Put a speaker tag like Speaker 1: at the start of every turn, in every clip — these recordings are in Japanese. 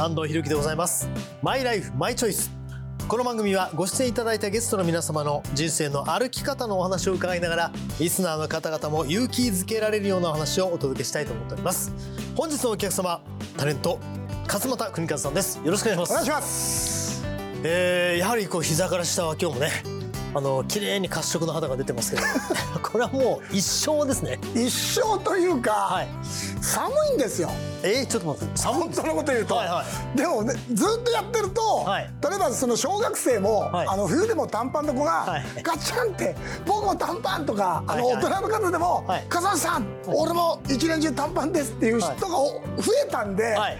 Speaker 1: 安藤博樹でございます。マイライフマイチョイスこの番組はご出演いただいたゲストの皆様の人生の歩き方のお話を伺いながらリスナーの方々も勇気づけられるようなお話をお届けしたいと思っております。本日のお客様タレント勝俣邦和さんです。よろしくお願いします。
Speaker 2: お願いします。
Speaker 1: えー、やはりこう膝から下は今日もねあの綺麗に褐色の肌が出てますけど。これはもう一生ですね。
Speaker 2: 一生というか、
Speaker 1: はい。
Speaker 2: 寒いんですよ。
Speaker 1: えー、ちょっと待って。寒いん
Speaker 2: 本
Speaker 1: ですか？
Speaker 2: 当のこと言うと、
Speaker 1: はいは
Speaker 2: でもねずっとやってると、
Speaker 1: はい。
Speaker 2: 例えばその小学生も、
Speaker 1: はい。
Speaker 2: あの冬でも短パンの子が、
Speaker 1: はい。
Speaker 2: ガチャンって僕も短パンとか、あの大人の方でも
Speaker 1: はい「
Speaker 2: 笠、さん、俺も一年中短パンです」っていう人がお増えたんで、
Speaker 1: はい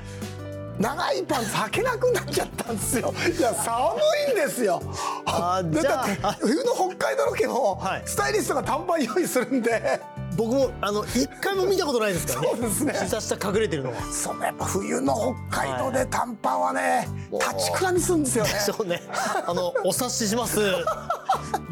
Speaker 2: 長いパンツ履けなくなっちゃったんですよ。いや寒いんですよ。だって冬の北海道ロケも
Speaker 1: はい。
Speaker 2: スタイリストが短パン用意するんで。
Speaker 1: 僕もあの一回も見たことないですからね。
Speaker 2: そうですね。
Speaker 1: 膝下隠れてるのは。
Speaker 2: そのやっぱ冬の北海道で短パンはね、
Speaker 1: もう。
Speaker 2: 立ちくらみするんですよね。
Speaker 1: そうね。あのお察しします。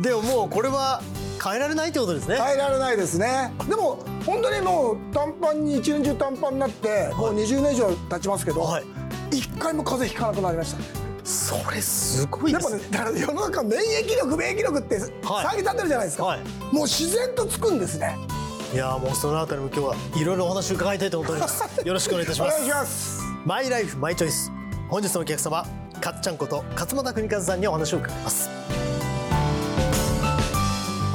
Speaker 1: でももうこれは変えられないってことですね、
Speaker 2: 変えられないですね。でも本当にもう短パンに一年中短パンになってもう20年以上経ちますけど、
Speaker 1: はい。
Speaker 2: 一回も風邪ひかなくなりました。
Speaker 1: それすごい
Speaker 2: やっぱ
Speaker 1: ですね
Speaker 2: ねだから世の中免疫力免疫力って
Speaker 1: はい。
Speaker 2: 騒ぎ立てるじゃないですか、
Speaker 1: はい。
Speaker 2: もう自然とつくんですね。
Speaker 1: いやーもうそのあたりも今日はいろいろお話を伺いたいと思っております。よろしくお願いいたします。
Speaker 2: お願いします。
Speaker 1: マイライフマイチョイス。本日のお客様かっちゃんこと勝俣邦和さんにお話を伺います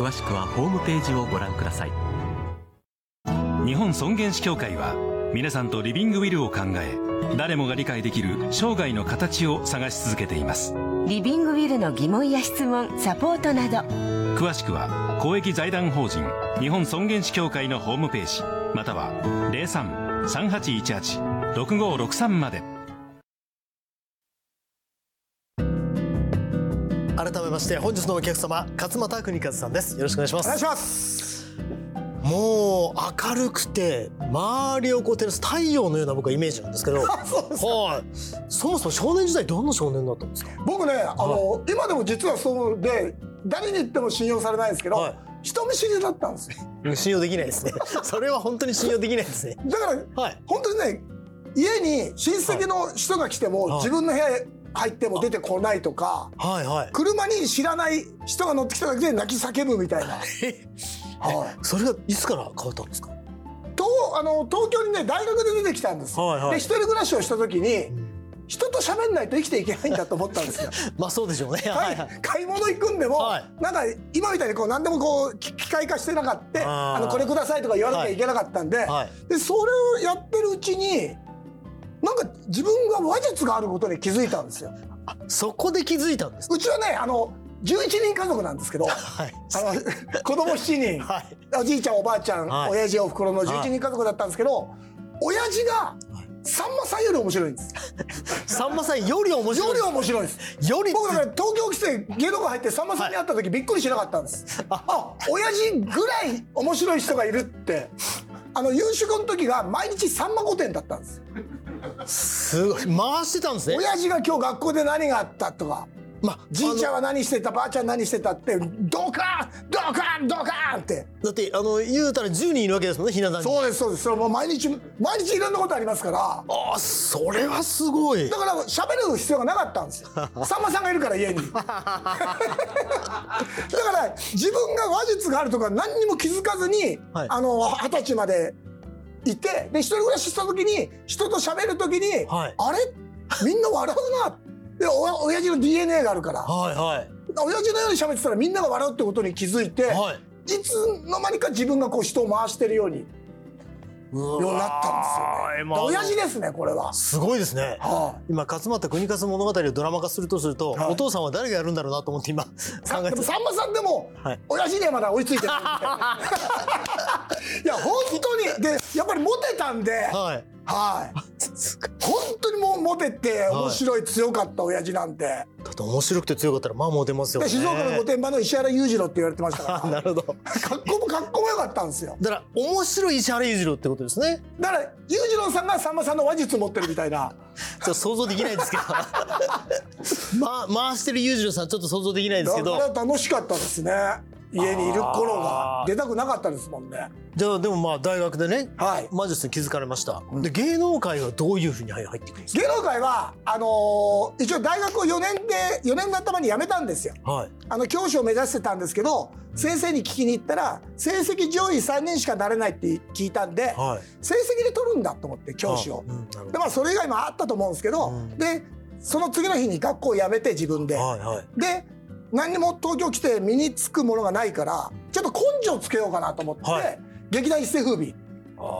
Speaker 3: 詳しくはホームページをご覧ください。
Speaker 4: 日本尊厳死協会は皆さんとリビングウィルを考え誰もが理解できる生涯の形を探し続けています。
Speaker 5: リビングウィルの疑問や質問サポートなど。
Speaker 4: 詳しくは公益財団法人日本尊厳死協会のホームページまたは03-3818-6563まで
Speaker 1: して本日のお客様勝俣邦和さんです。よろしくお願いします。
Speaker 2: お願いします。
Speaker 1: もう明るくて周りをこう照らす太陽のような僕はイメージなんですけど。はい。そもそも少年時代どんな少年だったんですか？
Speaker 2: 僕ねあの、今でも実はそうで誰に言っても信用されないんですけど、
Speaker 1: はい。
Speaker 2: 人見知りだったんですよ。
Speaker 1: 信用できないですね。それは本当に信用できないですね。
Speaker 2: だから
Speaker 1: はい。
Speaker 2: 本当にね家に親戚の人が来ても、
Speaker 1: はい。
Speaker 2: 自分の部屋へ入っても出てこないとか
Speaker 1: はいはい。
Speaker 2: 車に知らない人が乗ってきただけで泣き叫ぶみたいな、
Speaker 1: え
Speaker 2: はい、
Speaker 1: それがいつから変わったんですか？
Speaker 2: とあの東京にね大学で出てきたんです、
Speaker 1: はいはい。
Speaker 2: で一人暮らしをした時に人と喋んないと生きていけないんだと思ったんですよ。
Speaker 1: まあそうでしょうね。はいはい。
Speaker 2: 買い物行くんでも、
Speaker 1: はい。
Speaker 2: なんか今みたいにこう何でもこう機機械化してなかった
Speaker 1: あ
Speaker 2: のこれくださいとか言わなきゃいけなかったんで,、
Speaker 1: はい。
Speaker 2: でそれをやってるうちになんか自分が話術があることに気づいたんですよ。
Speaker 1: そこで気づいたんです
Speaker 2: うちはねあの11人家族なんですけどあ
Speaker 1: はい
Speaker 2: の子供7人、
Speaker 1: はい
Speaker 2: おじいちゃんおばあちゃん、
Speaker 1: はい
Speaker 2: 親父おふくろの11人家族だったんですけど、親父がさんまさんより面白いんです。
Speaker 1: さんまさんより面白い
Speaker 2: より面白いです。
Speaker 1: より
Speaker 2: 僕だから東京来て芸能界入ってさんまさんに会った時びっくりしなかったんです。あ、親父ぐらい面白い人がいるって。あの夕食の時が毎日さんま御殿だったんです。
Speaker 1: すごい。回してたんですね。
Speaker 2: 親父が今日学校で何があったとか。
Speaker 1: まあ
Speaker 2: じいちゃん
Speaker 1: あ
Speaker 2: は何してた？ばあちゃん何してたって。ドカーンドカーンドカーンって。
Speaker 1: のだってあの言うたら10人いるわけですもんねひな壇に。
Speaker 2: そうですそうです。それもう毎日毎日いろんなことありますから。
Speaker 1: ああそれはすごい。
Speaker 2: だから喋る必要がなかったんですよ。さんまさんがいるから家に。だから自分が話術があるとか何にも気づかずに、
Speaker 1: はい。
Speaker 2: あの二十歳までいてで一人暮らしした時に人と喋る時に、
Speaker 1: はい。
Speaker 2: あれ？みんな笑うな。でお親父の DNA があるから。
Speaker 1: はいはい。
Speaker 2: 親父のように喋ってたらみんなが笑うってことに気づいて、
Speaker 1: はい。
Speaker 2: いつの間にか自分がこう人を回してるようにようになったんですよね。
Speaker 1: まあ
Speaker 2: 親父ですねこれは。
Speaker 1: すごいですね。
Speaker 2: は
Speaker 1: 今勝俣国和物語をドラマ化するとすると、
Speaker 2: はい。
Speaker 1: お父さんは誰がやるんだろうなと思って今 考
Speaker 2: さ
Speaker 1: えて。
Speaker 2: でもさんまさんでも、
Speaker 1: はい。
Speaker 2: 親父にはまだ追いついてない。いや本当に。でやっぱりモテたんで、
Speaker 1: はい
Speaker 2: はい。本当にもうモテて面白い強かった親父なんて。
Speaker 1: だって面白くて強かったらまあモテますよね。
Speaker 2: で静岡の御殿場の石原裕次郎って言われてましたか
Speaker 1: あ なるほど。
Speaker 2: ら格好も格好も良かったんですよ。
Speaker 1: だから面白い石原裕次郎ってことですね。
Speaker 2: だから裕次郎さんがさんまさんの話術持ってるみたいな。
Speaker 1: ちょっと想像できないですけど。ま回してる裕次郎さんちょっと想像できないですけど。
Speaker 2: だから楽しかったですね家にいる頃が出たくなかったですもんね。
Speaker 1: じゃあでもまあ大学でね
Speaker 2: はい。
Speaker 1: 魔術に気づかれました、で芸能界はどういうふうに入っていくんです
Speaker 2: 芸能界はあのー一応大学を4年で4年の頭に辞めたんですよ。
Speaker 1: かはい。
Speaker 2: あの教師を目指してたんですけど先生に聞きに行ったら成績上位3人しかなれないって聞いたんで
Speaker 1: はい。
Speaker 2: 成績で取るんだと思って教師を。
Speaker 1: あうん
Speaker 2: でまあそれ以外もあったと思うんですけど、
Speaker 1: うん。
Speaker 2: でその次の日に学校を辞めて自分で、
Speaker 1: はいはい。
Speaker 2: で何にも東京来て身につくものがないからちょっと根性つけようかなと思って、
Speaker 1: はい。
Speaker 2: 劇団一世風靡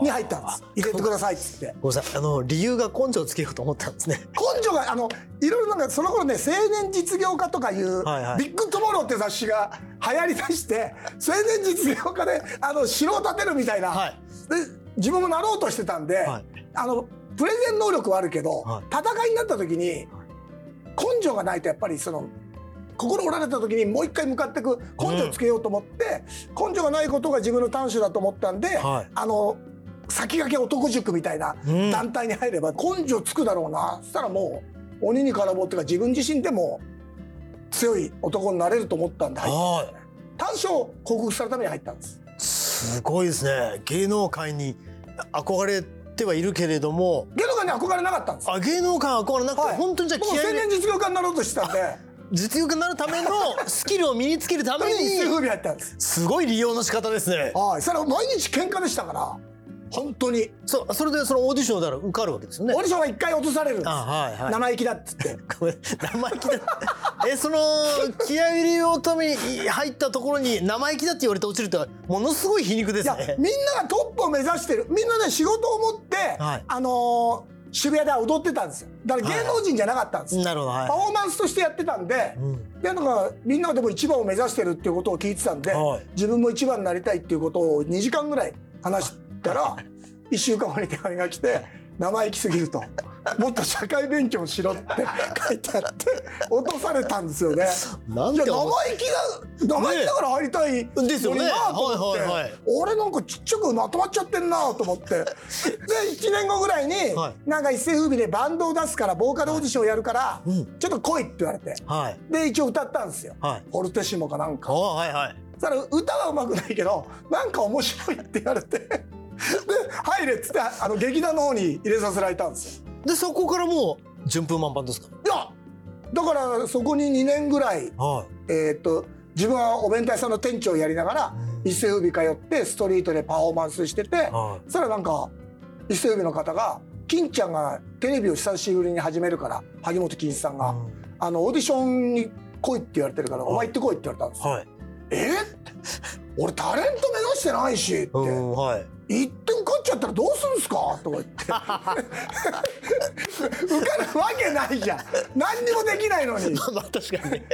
Speaker 2: に入ったんです。入れてくださいっつって。
Speaker 1: ごめんなさい。あの理由が根性をつけようと思ったんですね。
Speaker 2: 根性があのいろいろなんかその頃ね青年実業家とかいう、
Speaker 1: はいはい。
Speaker 2: ビッグトゥモローって雑誌が流行りだして青年実業家であの城を建てるみたいな、
Speaker 1: はい。
Speaker 2: で自分もなろうとしてたんで、
Speaker 1: はい。
Speaker 2: あのプレゼン能力はあるけど、
Speaker 1: はい。
Speaker 2: 戦いになった時に根性がないとやっぱりその心折られた時にもう一回向かっていく根性をつけようと思って、根性がないことが自分の短所だと思ったんで、
Speaker 1: はい。
Speaker 2: あの先駆け男塾みたいな
Speaker 1: うん。
Speaker 2: 団体に入れば根性つくだろうな。そしたらもう鬼に絡もうっていうか自分自身でも強い男になれると思ったんで入っ短所を克服するために入ったんです。
Speaker 1: いすごいですね。芸能界に憧れてはいるけれども。
Speaker 2: 芸能界に憧れなかったんです。
Speaker 1: あ芸能界は憧れなくて、
Speaker 2: はい。
Speaker 1: 本当にじゃあ
Speaker 2: 僕青
Speaker 1: 気合いで。
Speaker 2: 年実業家になろうとしてたんで
Speaker 1: 実力になるためのスキルを身につけるため
Speaker 2: に一世
Speaker 1: に
Speaker 2: 風靡入ったんです。
Speaker 1: すごい利用の仕方ですね。
Speaker 2: はい、それは毎日喧嘩でしたから。本当に。
Speaker 1: そうそれでそのオーディションだから受かるわけですよね。
Speaker 2: オーディションは一回落とされるんです、
Speaker 1: あはいはい。
Speaker 2: 生意気だっつって。
Speaker 1: 生意気だ。えその気合い入れようために入ったところに生意気だって言われて落ちるってものすごい皮肉で
Speaker 2: いや
Speaker 1: すね
Speaker 2: みんながトップを目指してる。みんなね仕事を持って、
Speaker 1: はい。
Speaker 2: あのー渋谷で踊ってたんですよ。だから芸能人じゃなかったんですよ、
Speaker 1: なるほどは
Speaker 2: パフォーマンスとしてやってたんで、
Speaker 1: ん。
Speaker 2: でなんかみんながでも一番を目指してるっていうことを聞いてたんで、
Speaker 1: はい。
Speaker 2: 自分も一番になりたいっていうことを2時間ぐらい話したら1週間後に手紙が来て「生意気すぎる」と「もっと社会勉強しろ」って書いてあって落とされたんですよね。
Speaker 1: なん
Speaker 2: 生意気だ生意気だから入りたい
Speaker 1: ですよね。
Speaker 2: なと思って、
Speaker 1: はいはいはい。
Speaker 2: 俺なんかちっちゃくまとまっちゃってんなと思って。で1年後ぐらいに、
Speaker 1: はい。
Speaker 2: なんか一世風靡でバンドを出すからボーカルオーディションやるから、
Speaker 1: うん。
Speaker 2: ちょっと来いって言われて。
Speaker 1: はい。
Speaker 2: で一応歌ったんですよ、
Speaker 1: はい。
Speaker 2: フォルテシモかなんか。
Speaker 1: おはいはい。
Speaker 2: そしたら歌はうまくないけどなんか面白いって言われて。で入れっつってあの劇団の方に入れさせられたんですよ。
Speaker 1: でそこからもう順風満帆ですか？
Speaker 2: いやだからそこに2年ぐらい
Speaker 1: は
Speaker 2: えーっと自分はお弁当屋さんの店長をやりながら一世風靡通ってストリートでパフォーマンスしてて
Speaker 1: はい。
Speaker 2: そしたらなんか一世風靡の方が「金ちゃんがテレビを久しぶりに始めるから萩本欽一さんが、
Speaker 1: うん。
Speaker 2: あのオーディションに来いって言われてるから、お前行ってこいって言われたんですよ。
Speaker 1: はい。
Speaker 2: え俺タレント目指してないしって、
Speaker 1: うんはい
Speaker 2: 行って受かっちゃったらどうするんですか？とか言って。受かるわけないじゃん。何にもできないのに。で
Speaker 1: まあ確かに。ね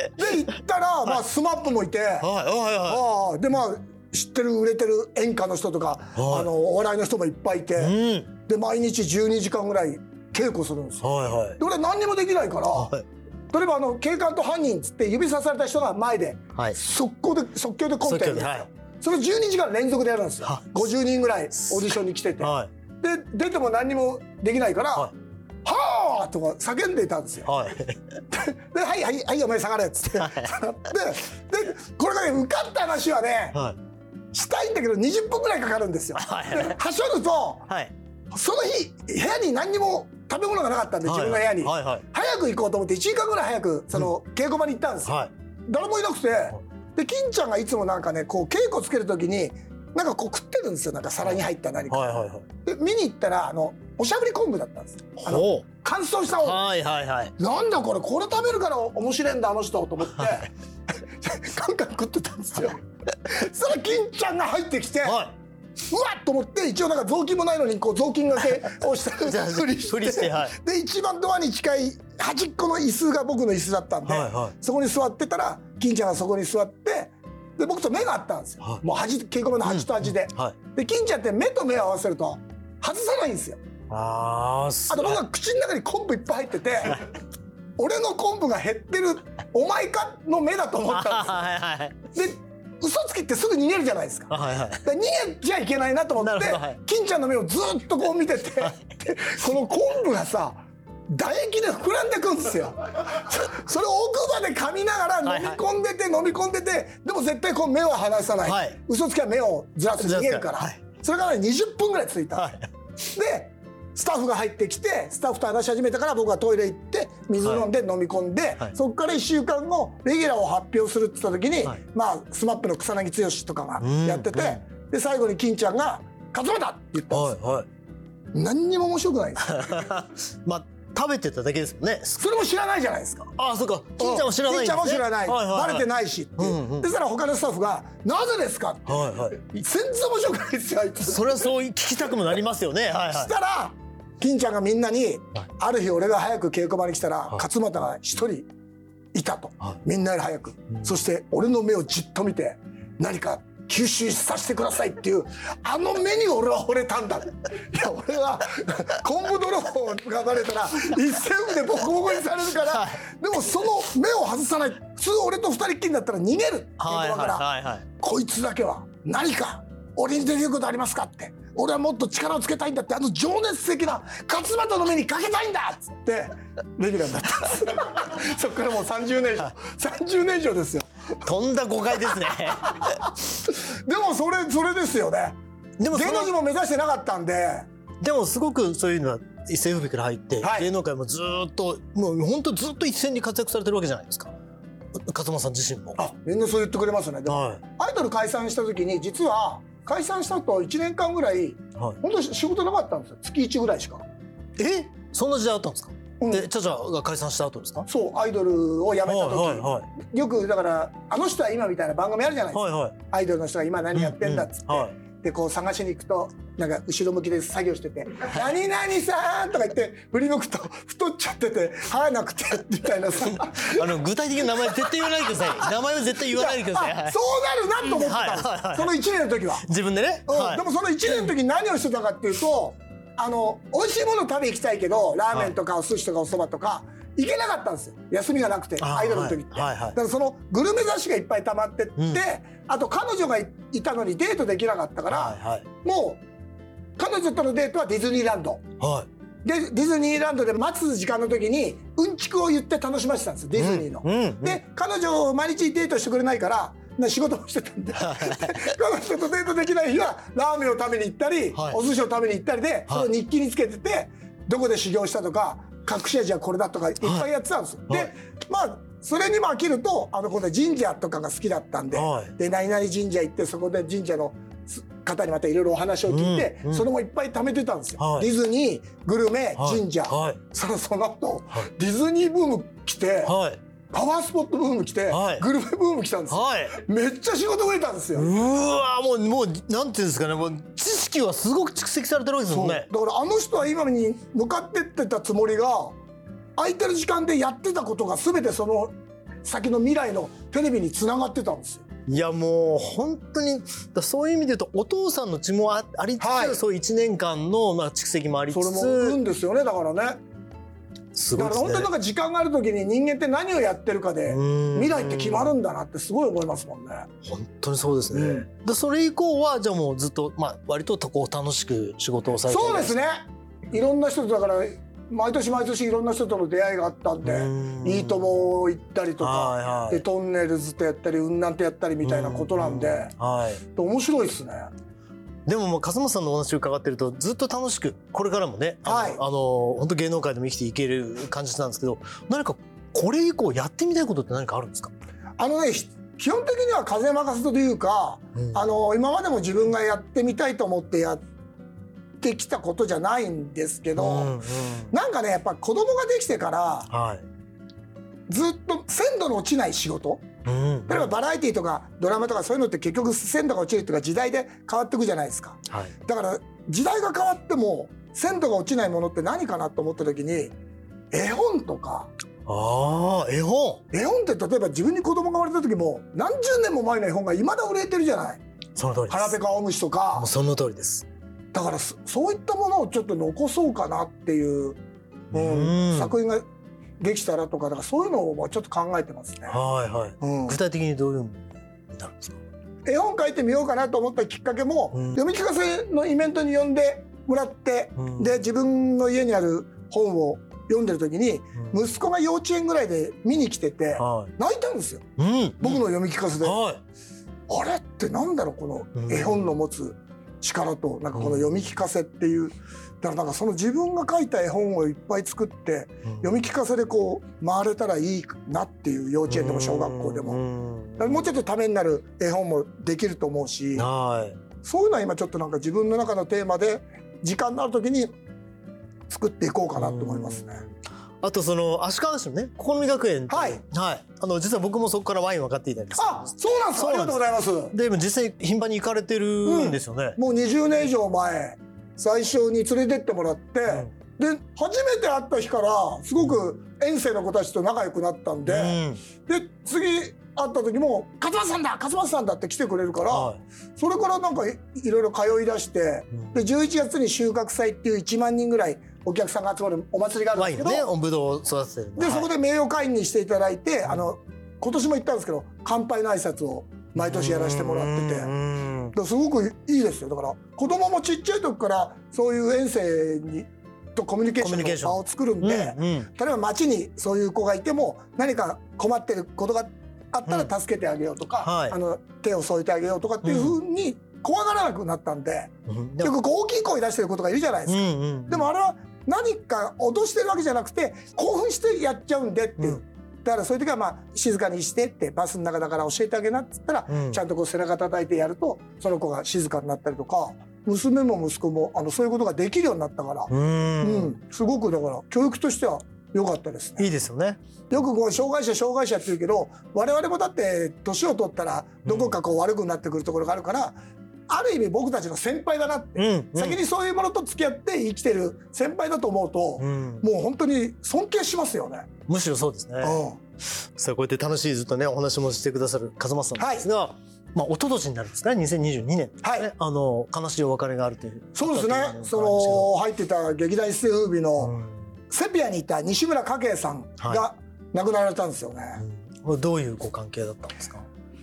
Speaker 2: 行ったら、まあ、スマップもいて、
Speaker 1: はい。はいは
Speaker 2: ああでまあ知ってる売れてる演歌の人とか、
Speaker 1: はい。
Speaker 2: あのお笑いの人もいっぱいいて、
Speaker 1: いうん。
Speaker 2: で毎日12時間ぐらい稽古するんですよ。
Speaker 1: はいはい。
Speaker 2: で俺何にもできないから、
Speaker 1: はい。
Speaker 2: 例えばあの警官と犯人っつって指さされた人が前で
Speaker 1: はい。
Speaker 2: 速攻で即興でコントやるんですよ、
Speaker 1: はい
Speaker 2: それ12時間連続でやるんですよ。
Speaker 1: は
Speaker 2: 50人ぐらいオーディションに来てて、
Speaker 1: はい。
Speaker 2: で出ても何にもできないから「
Speaker 1: は
Speaker 2: はいあ!」とか叫んでいたんですよ。
Speaker 1: はい。
Speaker 2: で「はいはいはいお前下がれ」っつって、
Speaker 1: はい。
Speaker 2: ででこれがね受かった話はね
Speaker 1: はい。
Speaker 2: したいんだけど20分ぐらいかかるんですよ。
Speaker 1: はい。
Speaker 2: ではしょると
Speaker 1: はい。
Speaker 2: その日部屋に何にも食べ物がなかったんで自分の部屋に、
Speaker 1: はいはい。
Speaker 2: 早く行こうと思って1時間ぐらい早くその稽古場に行ったんですよ。
Speaker 1: はい。
Speaker 2: 誰もいなくてで金ちゃんがいつもなんかねこう稽古つける時になんかこう食ってるんですよ。なんか皿に入った何か。
Speaker 1: はいはいはい。
Speaker 2: で見に行ったらあのおしゃぶり昆布だったんですあの
Speaker 1: ほ
Speaker 2: 乾燥した
Speaker 1: はいはいはい。
Speaker 2: なんだこれこれ食べるから面白いんだあの人と思って。カンカン食ってたんですよ。そしたら金ちゃんが入ってきて、
Speaker 1: は
Speaker 2: うわっと思って一応なんか雑巾もないのにこう雑巾がけをした ふりして。
Speaker 1: してはい。
Speaker 2: で一番ドアに近い端っこの椅子が僕の椅子だったんで、
Speaker 1: はいはい。
Speaker 2: そこに座ってたら金ちゃんがそこに座ってで僕と目が合ったんですよ、
Speaker 1: はい。
Speaker 2: もう端稽古場の端と端で、
Speaker 1: いはい。
Speaker 2: で金ちゃんって目と目を合わせると外さないんですよ。
Speaker 1: ああす
Speaker 2: あと僕は口の中に昆布いっぱい入ってて 俺の昆布が減ってるお前かの目だと思ったん
Speaker 1: はいはいはい。
Speaker 2: ですよで嘘つきってすぐ逃げるじゃないですか。
Speaker 1: はいはい。
Speaker 2: 逃げちゃいけないなと思って
Speaker 1: はい。
Speaker 2: 金ちゃんの目をずっとこう見ててでこの昆布がさ唾液で膨らんでくんですよ。そそれを奥歯で噛みながら飲み込んでて飲み込んでてでも絶対こう目は離さない、
Speaker 1: はい。
Speaker 2: 嘘つきは目をずらす逃げるから、
Speaker 1: はい。
Speaker 2: それがね20分ぐらい続いた、
Speaker 1: はい。
Speaker 2: でスタッフが入ってきてスタッフと話し始めたから僕はトイレ行って水飲んで飲み込んで、
Speaker 1: はい。
Speaker 2: そこから1週間後レギュラーを発表するって言った時に、
Speaker 1: はい。
Speaker 2: まあ SMAP の草薙剛とかがやってて、
Speaker 1: うん
Speaker 2: で最後に金ちゃんが「勝俣!」って言ったんですよ、
Speaker 1: はいはい。
Speaker 2: 何にも面白くないんですよ。
Speaker 1: まあ食べてただけですもんね。
Speaker 2: それも知らないじゃないですか。
Speaker 1: ああそうか。金ちゃんも知らないね。
Speaker 2: 金ちゃんも知らない、
Speaker 1: はいはいはい。
Speaker 2: バレてないしって。いう、
Speaker 1: うんうん。
Speaker 2: でそしたら他のスタッフが「なぜですか?」って。
Speaker 1: はいはい。
Speaker 2: 全然面白くないですよあいつ。
Speaker 1: それはそう聞きたくもなりますよね。はい
Speaker 2: そ
Speaker 1: はい。
Speaker 2: したら金ちゃんがみんなに、ある日俺が早く稽古場に来たら、勝俣が一人いたと、
Speaker 1: はい。
Speaker 2: みんなより早く、そして俺の目をじっと見て何か吸収させてくださいっていうあの目に俺は惚れたんだ。いや俺は昆布泥棒がバレたら一戦でボコボコにされるから、でもその目を外さない。普通俺と二人っきりだったら逃げる。
Speaker 1: はい
Speaker 2: 稽古場から、こいつだけは。何か俺にできることありますかって。俺はもっと力をつけたいんだって。あの情熱的な勝俣の目にかけたいんだっつってレギュラーになった そっからもう30年以上。30年以上ですよ
Speaker 1: とんだ誤解ですね。
Speaker 2: でもそれそれですよね。
Speaker 1: でも
Speaker 2: 芸能人も目指してなかったんで。
Speaker 1: でもすごくそういうのは一世風靡から入って、
Speaker 2: はい。
Speaker 1: 芸能界もずーっともう本当ずっと一線に活躍されてるわけじゃないですか。勝間さん自身も。
Speaker 2: あみんなそう言ってくれますね。でも、
Speaker 1: はい。
Speaker 2: アイドル解散した時に実は解散した後1年間ぐらい
Speaker 1: はい。
Speaker 2: 本当に仕事なかったんですよ。月1ぐらいしか。
Speaker 1: え？そんな時代あったんですか、
Speaker 2: うん。
Speaker 1: でチャチャが解散した後ですか？
Speaker 2: そうアイドルを辞めた時、
Speaker 1: はいはい
Speaker 2: よくだから「あの人は今」みたいな番組あるじゃないですか、
Speaker 1: はいはい。
Speaker 2: アイドルの人が今何やってんだっつって、
Speaker 1: うん。うんはい。
Speaker 2: でこう探しに行くとなんか後ろ向きで作業してて「何々さん!」とか言って振り向くと太っちゃってて生えなくてみたいなさ。
Speaker 1: あの具体的な名前絶対言わないでください。名前は絶対言わないでください、はい
Speaker 2: あそうなるなと思ってた
Speaker 1: はいはいはい
Speaker 2: その1年の時は、
Speaker 1: 自分でね、
Speaker 2: うん。
Speaker 1: はい。
Speaker 2: でもその1年の時に何をしてたかっていうとあの美味しいもの食べ行きたいけどラーメンとかお寿司とかお蕎麦とか行けなかったんですよ。休みがなくてアイドルの時って、
Speaker 1: はいはいはい。
Speaker 2: だからそのグルメ雑誌がいっぱい溜まってって、
Speaker 1: うん。
Speaker 2: あと彼女がいいたのにデートできなかったから、
Speaker 1: はいはい。
Speaker 2: もう彼女とのデートはディズニーランド。
Speaker 1: はい。
Speaker 2: でディズニーランドで待つ時間の時にうんちくを言って楽しませてたんですよディズニーの。
Speaker 1: うんうん
Speaker 2: で彼女毎日デートしてくれないからな仕事もしてたんで。彼女とデートできない日はラーメンを食べに行ったり、
Speaker 1: はい。
Speaker 2: お寿司を食べに行ったりで、それを日記につけててどこで修行したとか隠し味はこれだとかい。っぱいやってたんですよ。
Speaker 1: はい。
Speaker 2: でまあそれにも飽きるとあの今度は神社とかが好きだったんで、
Speaker 1: はい。
Speaker 2: で何々神社行ってそこで神社のす方にまたいろいろお話を聞いて、
Speaker 1: うんうん。
Speaker 2: それもいっぱい貯めてたんですよ。
Speaker 1: はい。
Speaker 2: ディズニーグルメ
Speaker 1: はい。
Speaker 2: 神社、
Speaker 1: はい。
Speaker 2: そのその後、
Speaker 1: はい。
Speaker 2: ディズニーブーム来て、
Speaker 1: はい
Speaker 2: パワースポットブーム来て、
Speaker 1: はい
Speaker 2: グルメブーム来たんですよ。
Speaker 1: はい
Speaker 2: めっちゃ仕事増えたんですよ。
Speaker 1: うわもうもうなんていうんですかねもう知識はすごく蓄積されてるわけですもんね
Speaker 2: だからあの人は今に向かってってたつもりが空いてる時間でやってたことが全てその先の未来のテレビにつながってたんですよ。
Speaker 1: いやもう本当にだそういう意味で言うとお父さんの血もあありつつ、
Speaker 2: はい
Speaker 1: そういう1年間のまあ蓄積もありつ
Speaker 2: それもんですよねだからね。
Speaker 1: すごいね。
Speaker 2: だから本当になんか時間がある時に人間って何をやってるかで
Speaker 1: うん。
Speaker 2: 未来って決まるんだなってすごい思いますもんね。
Speaker 1: 本当にそうですね、
Speaker 2: うん。
Speaker 1: でそれ以降はじゃあもうずっとまあ割とこう楽しく仕事をされて
Speaker 2: そうですね。いろんな人とだから毎年毎年いろんな人との出会いがあったんで
Speaker 1: うん「
Speaker 2: いいとも」行ったりとか、
Speaker 1: はいはい。
Speaker 2: でトンネルズとやったり雲南とやったりみたいなことなんで、
Speaker 1: はい。
Speaker 2: 面白いですね。
Speaker 1: でももう笠松さんのお話を伺ってるとずっと楽しくこれからもねあの、
Speaker 2: はい。
Speaker 1: あの本当芸能界でも生きていける感じなんですけど何かこれ以降やってみたいことって何かあるんですか、
Speaker 2: あのねひ基本的には風任せというか、
Speaker 1: うん。
Speaker 2: あの今までも自分がやってみたいと思ってやってきたことじゃないんですけど、
Speaker 1: うんうん。
Speaker 2: なんかねやっぱ子供ができてから
Speaker 1: はい。
Speaker 2: ずっと鮮度の落ちない仕事
Speaker 1: うん
Speaker 2: 例えばバラエティーとかドラマとかそういうのって結局鮮度が落ちるっていうか時代で変わっていくじゃないですか。
Speaker 1: はい。
Speaker 2: だから時代が変わっても鮮度が落ちないものって何かなと思った時に絵本とか。
Speaker 1: ああ絵本。
Speaker 2: 絵本って例えば自分に子供が生まれた時も何十年も前の絵本が未だ売れてるじゃない。
Speaker 1: その通りです。
Speaker 2: 腹ペコ青虫とか。
Speaker 1: もうその通りです。
Speaker 2: だからそそういったものをちょっと残そうかなっていう、うん
Speaker 1: うん。
Speaker 2: 作品ができたらとかだからそういうのをちょっと考えてますね。
Speaker 1: はいはい。
Speaker 2: うん。
Speaker 1: 具体的にどういうのになるんですか？
Speaker 2: 絵本書いてみようかなと思ったきっかけも、
Speaker 1: うん。
Speaker 2: 読み聞かせのイベントに呼んでもらって、
Speaker 1: うん。
Speaker 2: で自分の家にある本を読んでる時に、息子が幼稚園ぐらいで見に来てて、
Speaker 1: はい。
Speaker 2: 泣いたんですよ。
Speaker 1: うん。
Speaker 2: 僕の読み聞かせで。
Speaker 1: はい。
Speaker 2: あれってなんだろうこの絵本の持つ力となんかこの読み聞かせっていう、だからなんかその自分が書いた絵本をいっぱい作って読み聞かせでこう回れたらいいなっていう幼稚園でも小学校でも。
Speaker 1: も
Speaker 2: うちょっとためになる絵本もできると思うし
Speaker 1: はい。
Speaker 2: そういうのは今ちょっとなんか自分の中のテーマで時間のある時に作っていこうかなと思いますね。
Speaker 1: あとその足利市のね好み学園って
Speaker 2: はい。
Speaker 1: はい。あの実は僕もそこからワイン分かっていたんです。
Speaker 2: あそうなんですか。ありがとうございます。
Speaker 1: でも実際頻繁に行かれてるんですよね、
Speaker 2: もう20年以上前最初に連れてってもらって、で初めて会った日からすごく遠征の子たちと仲良くなったんで、で次会った時も「勝松さんだ勝松さんだ」って来てくれるから、
Speaker 1: はい。
Speaker 2: それからなんかいいろいろ通い出して、
Speaker 1: うん。
Speaker 2: で11月に収穫祭っていう1万人ぐらいお客さんが集まるお祭りがあるんですけど、
Speaker 1: ねおぶどうを育ててる
Speaker 2: でそこ
Speaker 1: で
Speaker 2: で名誉会員にしていただいて、あの今年も行ったんですけど乾杯の挨拶を毎年やらせてもらってて。だすごくいいですよ。だから子供もちっちゃい時からそういう遠征にとコミュニケーションを作るんで、
Speaker 1: うんうん。
Speaker 2: 例えば街にそういう子がいても何か困ってることがあったら助けてあげようとか、
Speaker 1: はい。
Speaker 2: あの手を添えてあげようとかっていうふうに怖がらなくなったんで、
Speaker 1: うん。でも
Speaker 2: よくこう大きい声出してる子とかいるじゃないですか。
Speaker 1: うんうん。
Speaker 2: でもあれは何か脅してるわけじゃなくて興奮してやっちゃうんでっていう。
Speaker 1: うん
Speaker 2: だからそういう時はまあ静かにしてってバスの中だから教えてあげなっつったら、
Speaker 1: うん。
Speaker 2: ちゃんとこう背中叩いてやるとその子が静かになったりとか娘も息子もあのそういうことができるようになったから、
Speaker 1: う
Speaker 2: うんん。すごくだから教育としては良かったですね。
Speaker 1: いいですよね。
Speaker 2: よくこう障害者障害者って言うけど我々もだって年を取ったらどこかこう悪くなってくるところがあるから、ある意味僕たちの先輩だなって、
Speaker 1: うん
Speaker 2: 先にそういうものと付き合って生きてる先輩だと思うと、
Speaker 1: うん。
Speaker 2: もう本当に尊敬しますよね。
Speaker 1: むしろそうですね。
Speaker 2: うん。
Speaker 1: さあこうやって楽しいずっとねお話もしてくださる風間さんですが、まあ一昨年になるんですかね2022年。ね、
Speaker 2: はい。
Speaker 1: あの悲しいお別れがあるという。
Speaker 2: そうですね。そ
Speaker 1: の
Speaker 2: 入ってた劇団一世風靡の、
Speaker 1: うん。
Speaker 2: セピアにいた西村佳慶さん
Speaker 1: は
Speaker 2: が亡くなられたんですよね。
Speaker 1: うん。どういうご関係だったんですか、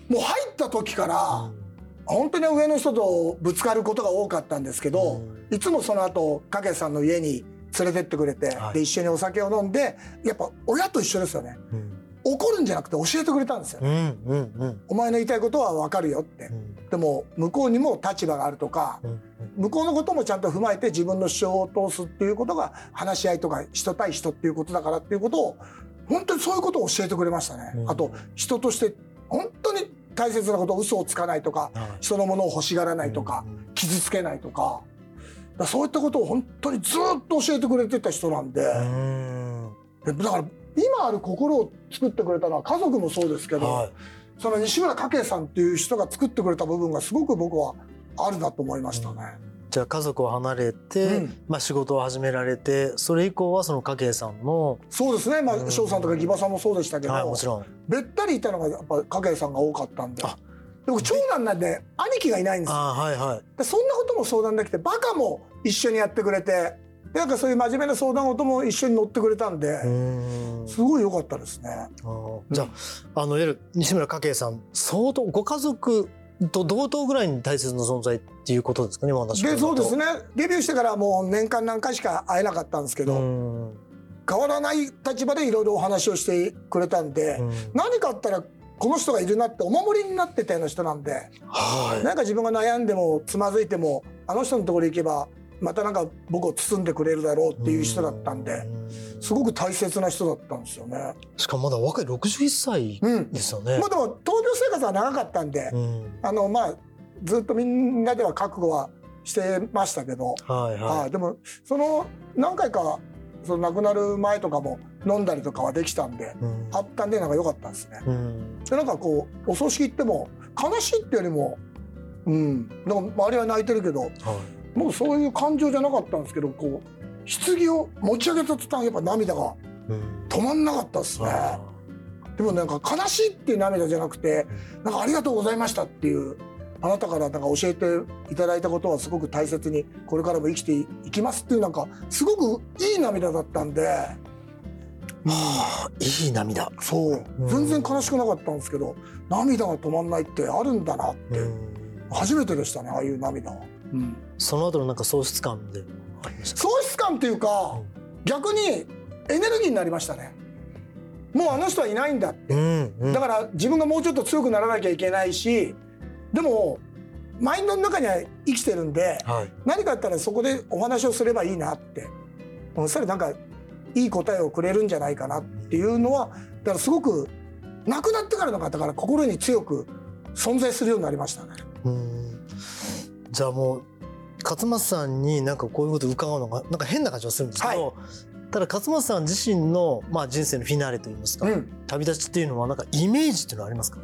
Speaker 2: もう入った時から、
Speaker 1: うん
Speaker 2: 本当に上の人とぶつかることが多かったんですけど、いつもその後佳慶さんの家に連れてってくれて、
Speaker 1: はい。
Speaker 2: で一緒にお酒を飲んでやっぱ親と一緒ですよね。
Speaker 1: うん。
Speaker 2: 怒るんじゃなくて教えてくれたんですよ、
Speaker 1: うんうんうん。
Speaker 2: お前の言いたいことは分かるよって、
Speaker 1: うん。
Speaker 2: でも向こうにも立場があるとか、
Speaker 1: うん。
Speaker 2: 向こうのこともちゃんと踏まえて自分の主張を通すっていうことが話し合いとか人対人っていうことだからっていうことを本当にそういうことを教えてくれましたね。
Speaker 1: うん。
Speaker 2: あと人として本当に大切なこと嘘をつかないとか
Speaker 1: はい。
Speaker 2: 人のものを欲しがらないとか
Speaker 1: うん
Speaker 2: 傷つけないとか。だからそういったことを本当にずっと教えてくれてた人なんで。だから今ある心を作ってくれたのは家族もそうですけど、
Speaker 1: はい。
Speaker 2: その西村佳慶さんっていう人が作ってくれた部分がすごく僕はあるなと思いましたね。
Speaker 1: じゃあ家族を離れて、
Speaker 2: うん。
Speaker 1: まあ仕事を始められてそれ以降はその家計さんの
Speaker 2: そうですね、ま
Speaker 1: うん。
Speaker 2: あ、翔さんとか義馬さんもそうでしたけど、
Speaker 1: はいもちろん。
Speaker 2: べったりいたのがやっぱ家計さんが多かったんで。
Speaker 1: あ
Speaker 2: でも長男なんで兄貴がいないんですよ。
Speaker 1: あはいはい。
Speaker 2: でそんなことも相談できてバカも一緒にやってくれてでなんかそういう真面目な相談事も一緒に乗ってくれたんで、
Speaker 1: うん。
Speaker 2: すごい良かったですね。
Speaker 1: あーじゃああのいわゆる西村家計さん相当ご家族と同等ぐらいに大切な存在っていうことですかね今の話
Speaker 2: でそうです
Speaker 1: ね。
Speaker 2: ねデビューしてからもう年間何回しか会えなかったんですけど、
Speaker 1: うん
Speaker 2: 変わらない立場でいろいろお話をしてくれたんで、
Speaker 1: うん。
Speaker 2: 何かあったらこの人がいるなってお守りになってたような人なんで、
Speaker 1: はい。
Speaker 2: なんか自分が悩んでもつまずいてもあの人のところに行けばまたなんか僕を包んでくれるだろうっていう人だったんで、
Speaker 1: うん
Speaker 2: すごく大切な人だったんですよね。
Speaker 1: しかもまだ若い61歳
Speaker 2: うん。
Speaker 1: ですよね。
Speaker 2: まあでも闘病生活は長かったんで、
Speaker 1: うん。
Speaker 2: あのまあずっとみんなでは覚悟はしてましたけど、
Speaker 1: はいは
Speaker 2: はい、でもその何回かその亡くなる前とかも飲んだりとかはできたんで、
Speaker 1: いうん。
Speaker 2: あったんでなんか良かったですね。
Speaker 1: うん。
Speaker 2: でなんかこうお葬式行っても悲しいってよりもうん。なんか周りは泣いてるけど
Speaker 1: はい
Speaker 2: もうそういう感情じゃなかったんですけどこう棺を持ち上げた途端やっぱ涙が
Speaker 1: うん。
Speaker 2: 止まんなかったですね。でもなんか悲しいっていう涙じゃなくてなんかありがとうございましたっていうあなたからなんか教えていただいたことはすごく大切にこれからも生きていきますっていうなんかすごくいい涙だったんで。
Speaker 1: はあいい涙。
Speaker 2: そう。
Speaker 1: うん。
Speaker 2: 全然悲しくなかったんですけど涙が止まんないってあるんだなって。初めてでしたねああいう涙。は。うん。
Speaker 1: その後のなんか喪失感で
Speaker 2: 喪失感っていうか逆にエネルギーになりましたね。もうあの人はいないんだって。
Speaker 1: うんうん。
Speaker 2: だから自分がもうちょっと強くならなきゃいけないしでもマインドの中には生きてるんで
Speaker 1: はい。
Speaker 2: 何かあったらそこでお話をすればいいなって。うんそれなんかいい答えをくれるんじゃないかなっていうのはだからすごく亡くなってからの方から心に強く存在するようになりましたね。
Speaker 1: うんじゃあもう勝松さんになんかこういうこと伺うのがなんか変な感じがするんですけど、ただ勝松さん自身の、まあ、人生のフィナーレといいますか、
Speaker 2: うん、
Speaker 1: 旅立ちっていうのはなんかイメージっていうのはありますか？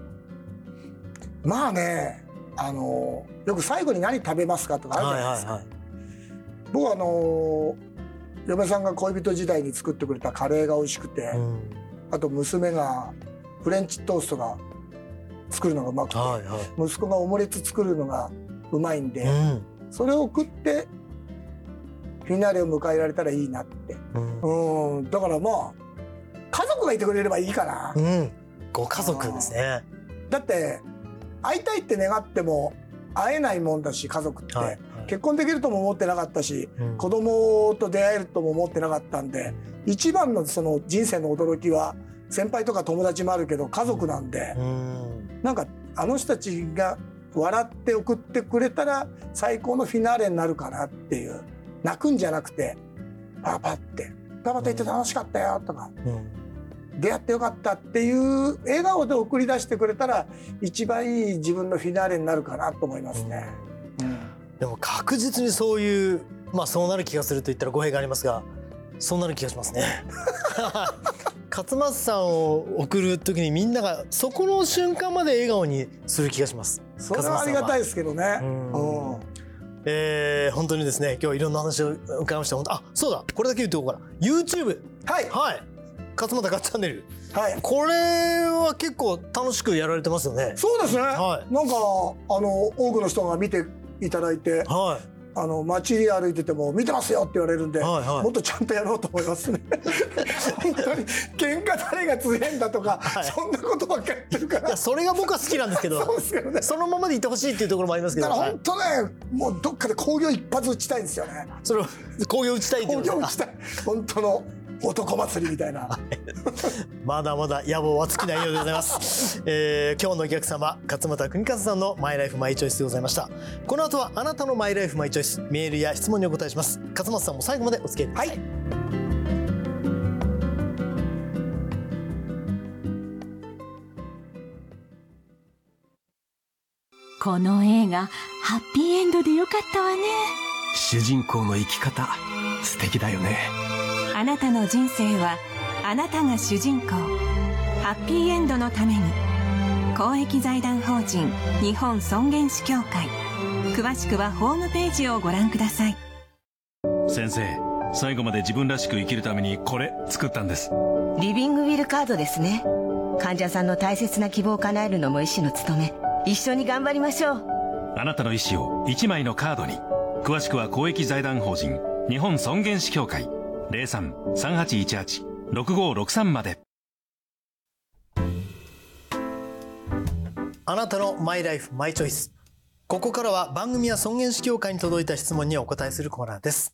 Speaker 2: まあねあのよく最後に何食べますかとかあるじゃないですか。
Speaker 1: はい
Speaker 2: 僕はあの嫁さんが恋人時代に作ってくれたカレーが美味しくて、
Speaker 1: うん。
Speaker 2: あと娘がフレンチトーストが作るのがうまくて、
Speaker 1: はいはい。
Speaker 2: 息子がオムレツ作るのがうまいんで、
Speaker 1: うん。
Speaker 2: それを食ってフィナーレを迎えられたらいいなって。
Speaker 1: うん。
Speaker 2: うん。だからまあ家族がいてくれればいいかな、
Speaker 1: うん。ご家族ですね。
Speaker 2: だって会いたいって願っても会えないもんだし家族って、
Speaker 1: はいはい。
Speaker 2: 結婚できるとも思ってなかったし
Speaker 1: うん。
Speaker 2: 子供と出会えるとも思ってなかったんで一番のその人生の驚きは先輩とか友達もあるけど家族なんで。
Speaker 1: うん。
Speaker 2: なんかあの人たちが笑って送ってくれたら最高のフィナーレになるかなっていう。泣くんじゃなくてパパって「パパと行って楽しかったよ」とか。
Speaker 1: うん「
Speaker 2: 出会ってよかった」っていう笑顔で送り出してくれたら一番いい自分のフィナーレになるかなと思いますね。
Speaker 1: でも確実にそういうまあそうなる気がすると言ったら語弊がありますがそうなる気がしますね。勝松さんを送る時にみんながそこの瞬間まで笑顔にする気がします
Speaker 2: それはありがたいですけどね。
Speaker 1: えー本当にですね今日いろんな話を伺いました。本当あそうだ。これだけ言っておこうかな。YouTube
Speaker 2: はい。
Speaker 1: はい。勝俣ガッチャンネル。
Speaker 2: はい。
Speaker 1: これは結構楽しくやられてますよね。
Speaker 2: そうですね、
Speaker 1: はい。
Speaker 2: なんかあの多くの人が見ていただいて。
Speaker 1: はい
Speaker 2: あの街歩いてても見てますよって言われるんで、
Speaker 1: はいはい。
Speaker 2: もっとちゃんとやろうと思いますね。本当に喧嘩誰が強いんだとか、
Speaker 1: はい。
Speaker 2: そんなことばっかり言ってるか
Speaker 1: い
Speaker 2: ら
Speaker 1: やそれが僕は好きなんですけど
Speaker 2: そね。
Speaker 1: そのままでいてほしいっていうところもありますけど、はい
Speaker 2: だから本当ねもうどっかで工業一発打ちたいんですよね。
Speaker 1: それを工業打ちたいってことですか。
Speaker 2: 工業打ちたい。本当の男祭りみたいな。
Speaker 1: まだまだ野望は尽きないようでございます、えー今日のお客様勝俣邦和さんのマイライフマイチョイスでございました。この後はあなたのマイライフマイチョイスメールや質問にお答えします。勝俣さんも最後までお付き合いください、
Speaker 2: はい。
Speaker 6: この映画ハッピーエンドでよかったわね。
Speaker 3: 主人公の生き方素敵だよね
Speaker 5: あなたの人生はあなたが主人公。ハッピーエンドのために公益財団法人日本尊厳死協会。詳しくはホームページをご覧ください。
Speaker 4: 先生最後まで自分らしく生きるためにこれ作ったんです。
Speaker 7: リビングウィルカードですね。患者さんの大切な希望を叶えるのも医師の務め。一緒に頑張りましょう。
Speaker 4: あなたの意思を1枚のカードに。詳しくは公益財団法人日本尊厳死協会03-3818-6563まで。
Speaker 1: あなたのマイライフマイチョイス。ここからは番組や尊厳死協会に届いた質問にお答えするコーナーです。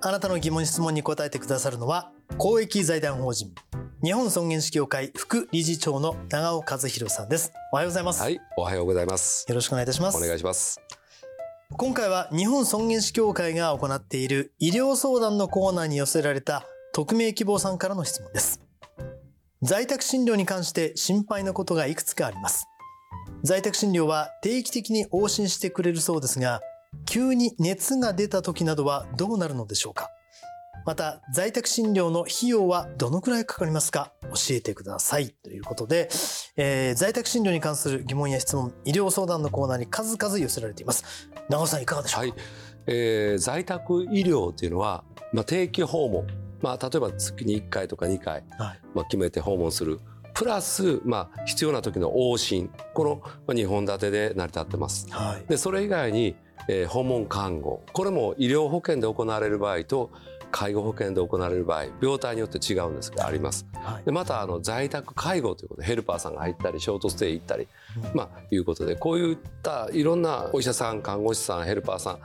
Speaker 1: あなたの疑問質問に答えてくださるのは公益財団法人日本尊厳死協会副理事長の長尾和弘さんです。おはようございます、
Speaker 8: はい、おはようございます。
Speaker 1: よろしくお願いいたします。
Speaker 8: お願いします。
Speaker 1: 今回は日本尊厳死協会が行っている医療相談のコーナーに寄せられた匿名希望さんからの質問です。在宅診療に関して心配なことがいくつかあります。在宅診療は定期的に往診してくれるそうですが急に熱が出た時などはどうなるのでしょうか？また在宅診療の費用はどのくらいかかりますか？教えてください。ということで、えー在宅診療に関する疑問や質問医療相談のコーナーに数々寄せられています。長尾さんいかがでしょうか、
Speaker 8: はい、えー在宅医療というのは、まあ、定期訪問、まあ、例えば月に1回とか2回、
Speaker 1: はい。
Speaker 8: まあ、決めて訪問する。プラス、まあ、必要な時の往診。このまあ2本立てで成り立ってます。
Speaker 1: はい。
Speaker 8: でそれ以外に、えー訪問看護。これも医療保険で行われる場合と介護保険で行われる場合病態によって違うんですがあります。
Speaker 1: はい
Speaker 8: でまたあの在宅介護ということでヘルパーさんが入ったりショートステイ行ったり、まあいうことでこういったいろんなお医者さん看護師さんヘルパーさん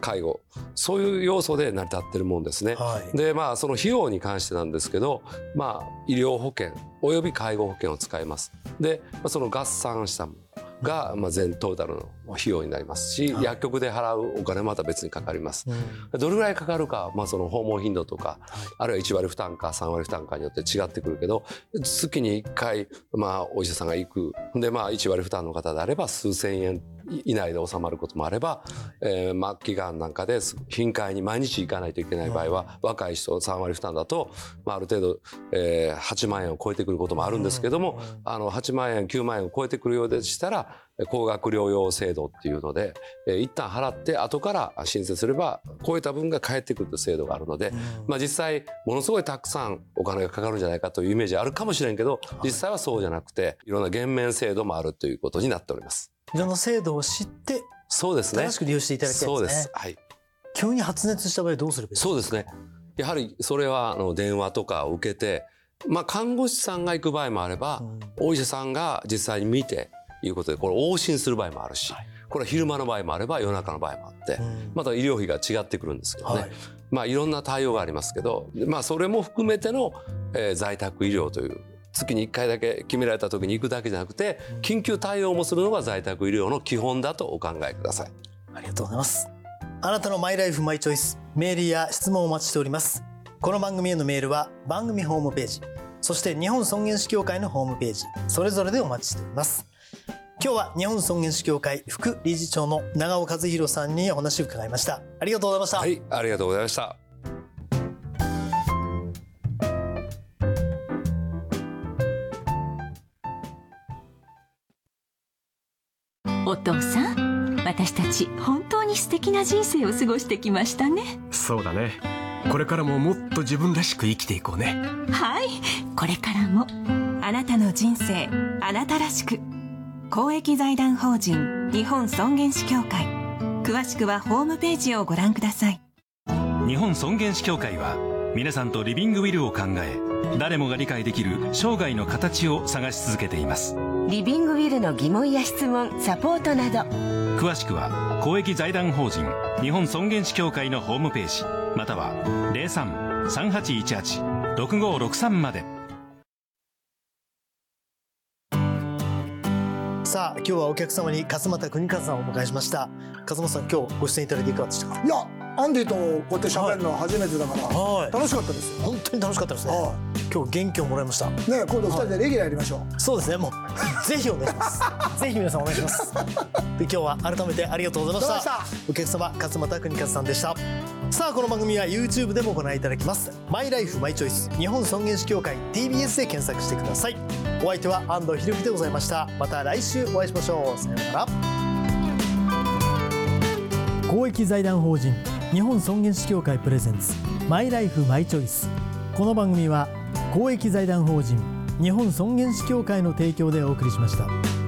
Speaker 8: 介護そういう要素で成り立ってるもんですね。
Speaker 1: はい
Speaker 8: でまあその費用に関してなんですけど、まあ、医療保険および介護保険を使います。でまあその合算したものが、まあ、全トータルの費用になりますし、薬局で払うお金もまた別にかかります。
Speaker 1: うん。
Speaker 8: どれぐらいかかるか、まあ、その訪問頻度とか、あるいは1割負担か3割負担かによって違ってくるけど月に1回、まあ、お医者さんが行く。で、まあ、1割負担の方であれば数千円以内で収まることもあれば、えー末期がんなんかです頻回に毎日行かないといけない場合は、若い人3割負担だと、まあ、ある程度、えー8万円を超えてくることもあるんですけども、あの8万円9万円を超えてくるようでしたら高額療養制度っていうので、えー一旦払って後から申請すれば超えた分が返ってくるという制度があるので、まあ、実際ものすごいたくさんお金がかかるんじゃないかというイメージあるかもしれんけど実際はそうじゃなくていろんな減免制度もあるということになっております。
Speaker 1: いろんな制度を知って
Speaker 8: そうですね。
Speaker 1: 正しく利用していただきたいでね。
Speaker 8: です。すはい。
Speaker 1: 急に発熱した場合どうするべき
Speaker 8: そうですね。やはりそれはあの電話とかを受けて、まあ看護師さんが行く場合もあれば、お医者さんが実際に見ていうことで、これ往診する場合もあるし、これは昼間の場合もあれば夜中の場合もあって、また医療費が違ってくるんですけどね。
Speaker 1: はい。
Speaker 8: まあいろんな対応がありますけど、まあそれも含めての、えー在宅医療という。月に1回だけ決められた時に行くだけじゃなくて緊急対応もするのが在宅医療の基本だとお考えください。
Speaker 1: ありがとうございます。あなたのマイライフマイチョイスメールや質問をお待ちしております。この番組へのメールは番組ホームページそして日本尊厳死協会のホームページそれぞれでお待ちしております。今日は日本尊厳死協会副理事長の長尾和弘さんにお話を伺いました。ありがとうございました、
Speaker 8: はい、ありがとうございました。
Speaker 6: さん私たち本当に素敵な人生を過ごしてきましたね。
Speaker 3: そうだね。これからももっと自分らしく生きていこうね。
Speaker 6: はい。これからも
Speaker 5: あなたの人生あなたらしく。公益財団法人日本尊厳死協会。詳しくはホームページをご覧ください。
Speaker 4: 日本尊厳死協会は皆さんとリビングウィルを考え誰もが理解できる生涯の形を探し続けています
Speaker 7: リビングウィルの疑問や質問サポートなど。
Speaker 4: 詳しくは公益財団法人日本尊厳死協会のホームページまたは03-3818-6563まで。
Speaker 1: さあ今日はお客様に勝俣邦和さんをお迎えしました。勝俣さん今日ご出演いただいていかがでしたか？
Speaker 2: いやアンディとこうやって喋るのは初めてだから、
Speaker 1: はい。
Speaker 2: 楽しかったですよ。
Speaker 1: 本当に楽しかったですね。
Speaker 2: は
Speaker 1: 今日元気をもらいました。
Speaker 2: い。ね今度二人でレギュラーやりましょう。
Speaker 1: そうですね。もう ぜひお願いします。ぜひ皆さんお願いします。で今日は改めてありがとうございました。
Speaker 2: どうもありがとう
Speaker 1: お客様勝俣邦和さんでした。さあこの番組は YouTube でもご覧いただきます。マイライフマイチョイス日本尊厳死協会 TBS で検索してください。お相手は安藤博樹でございました。また来週お会いしましょう。さようなら。公益財団法人日本尊厳死協会プレゼンツマイライフマイチョイスこの番組は公益財団法人日本尊厳死協会の提供でお送りしました。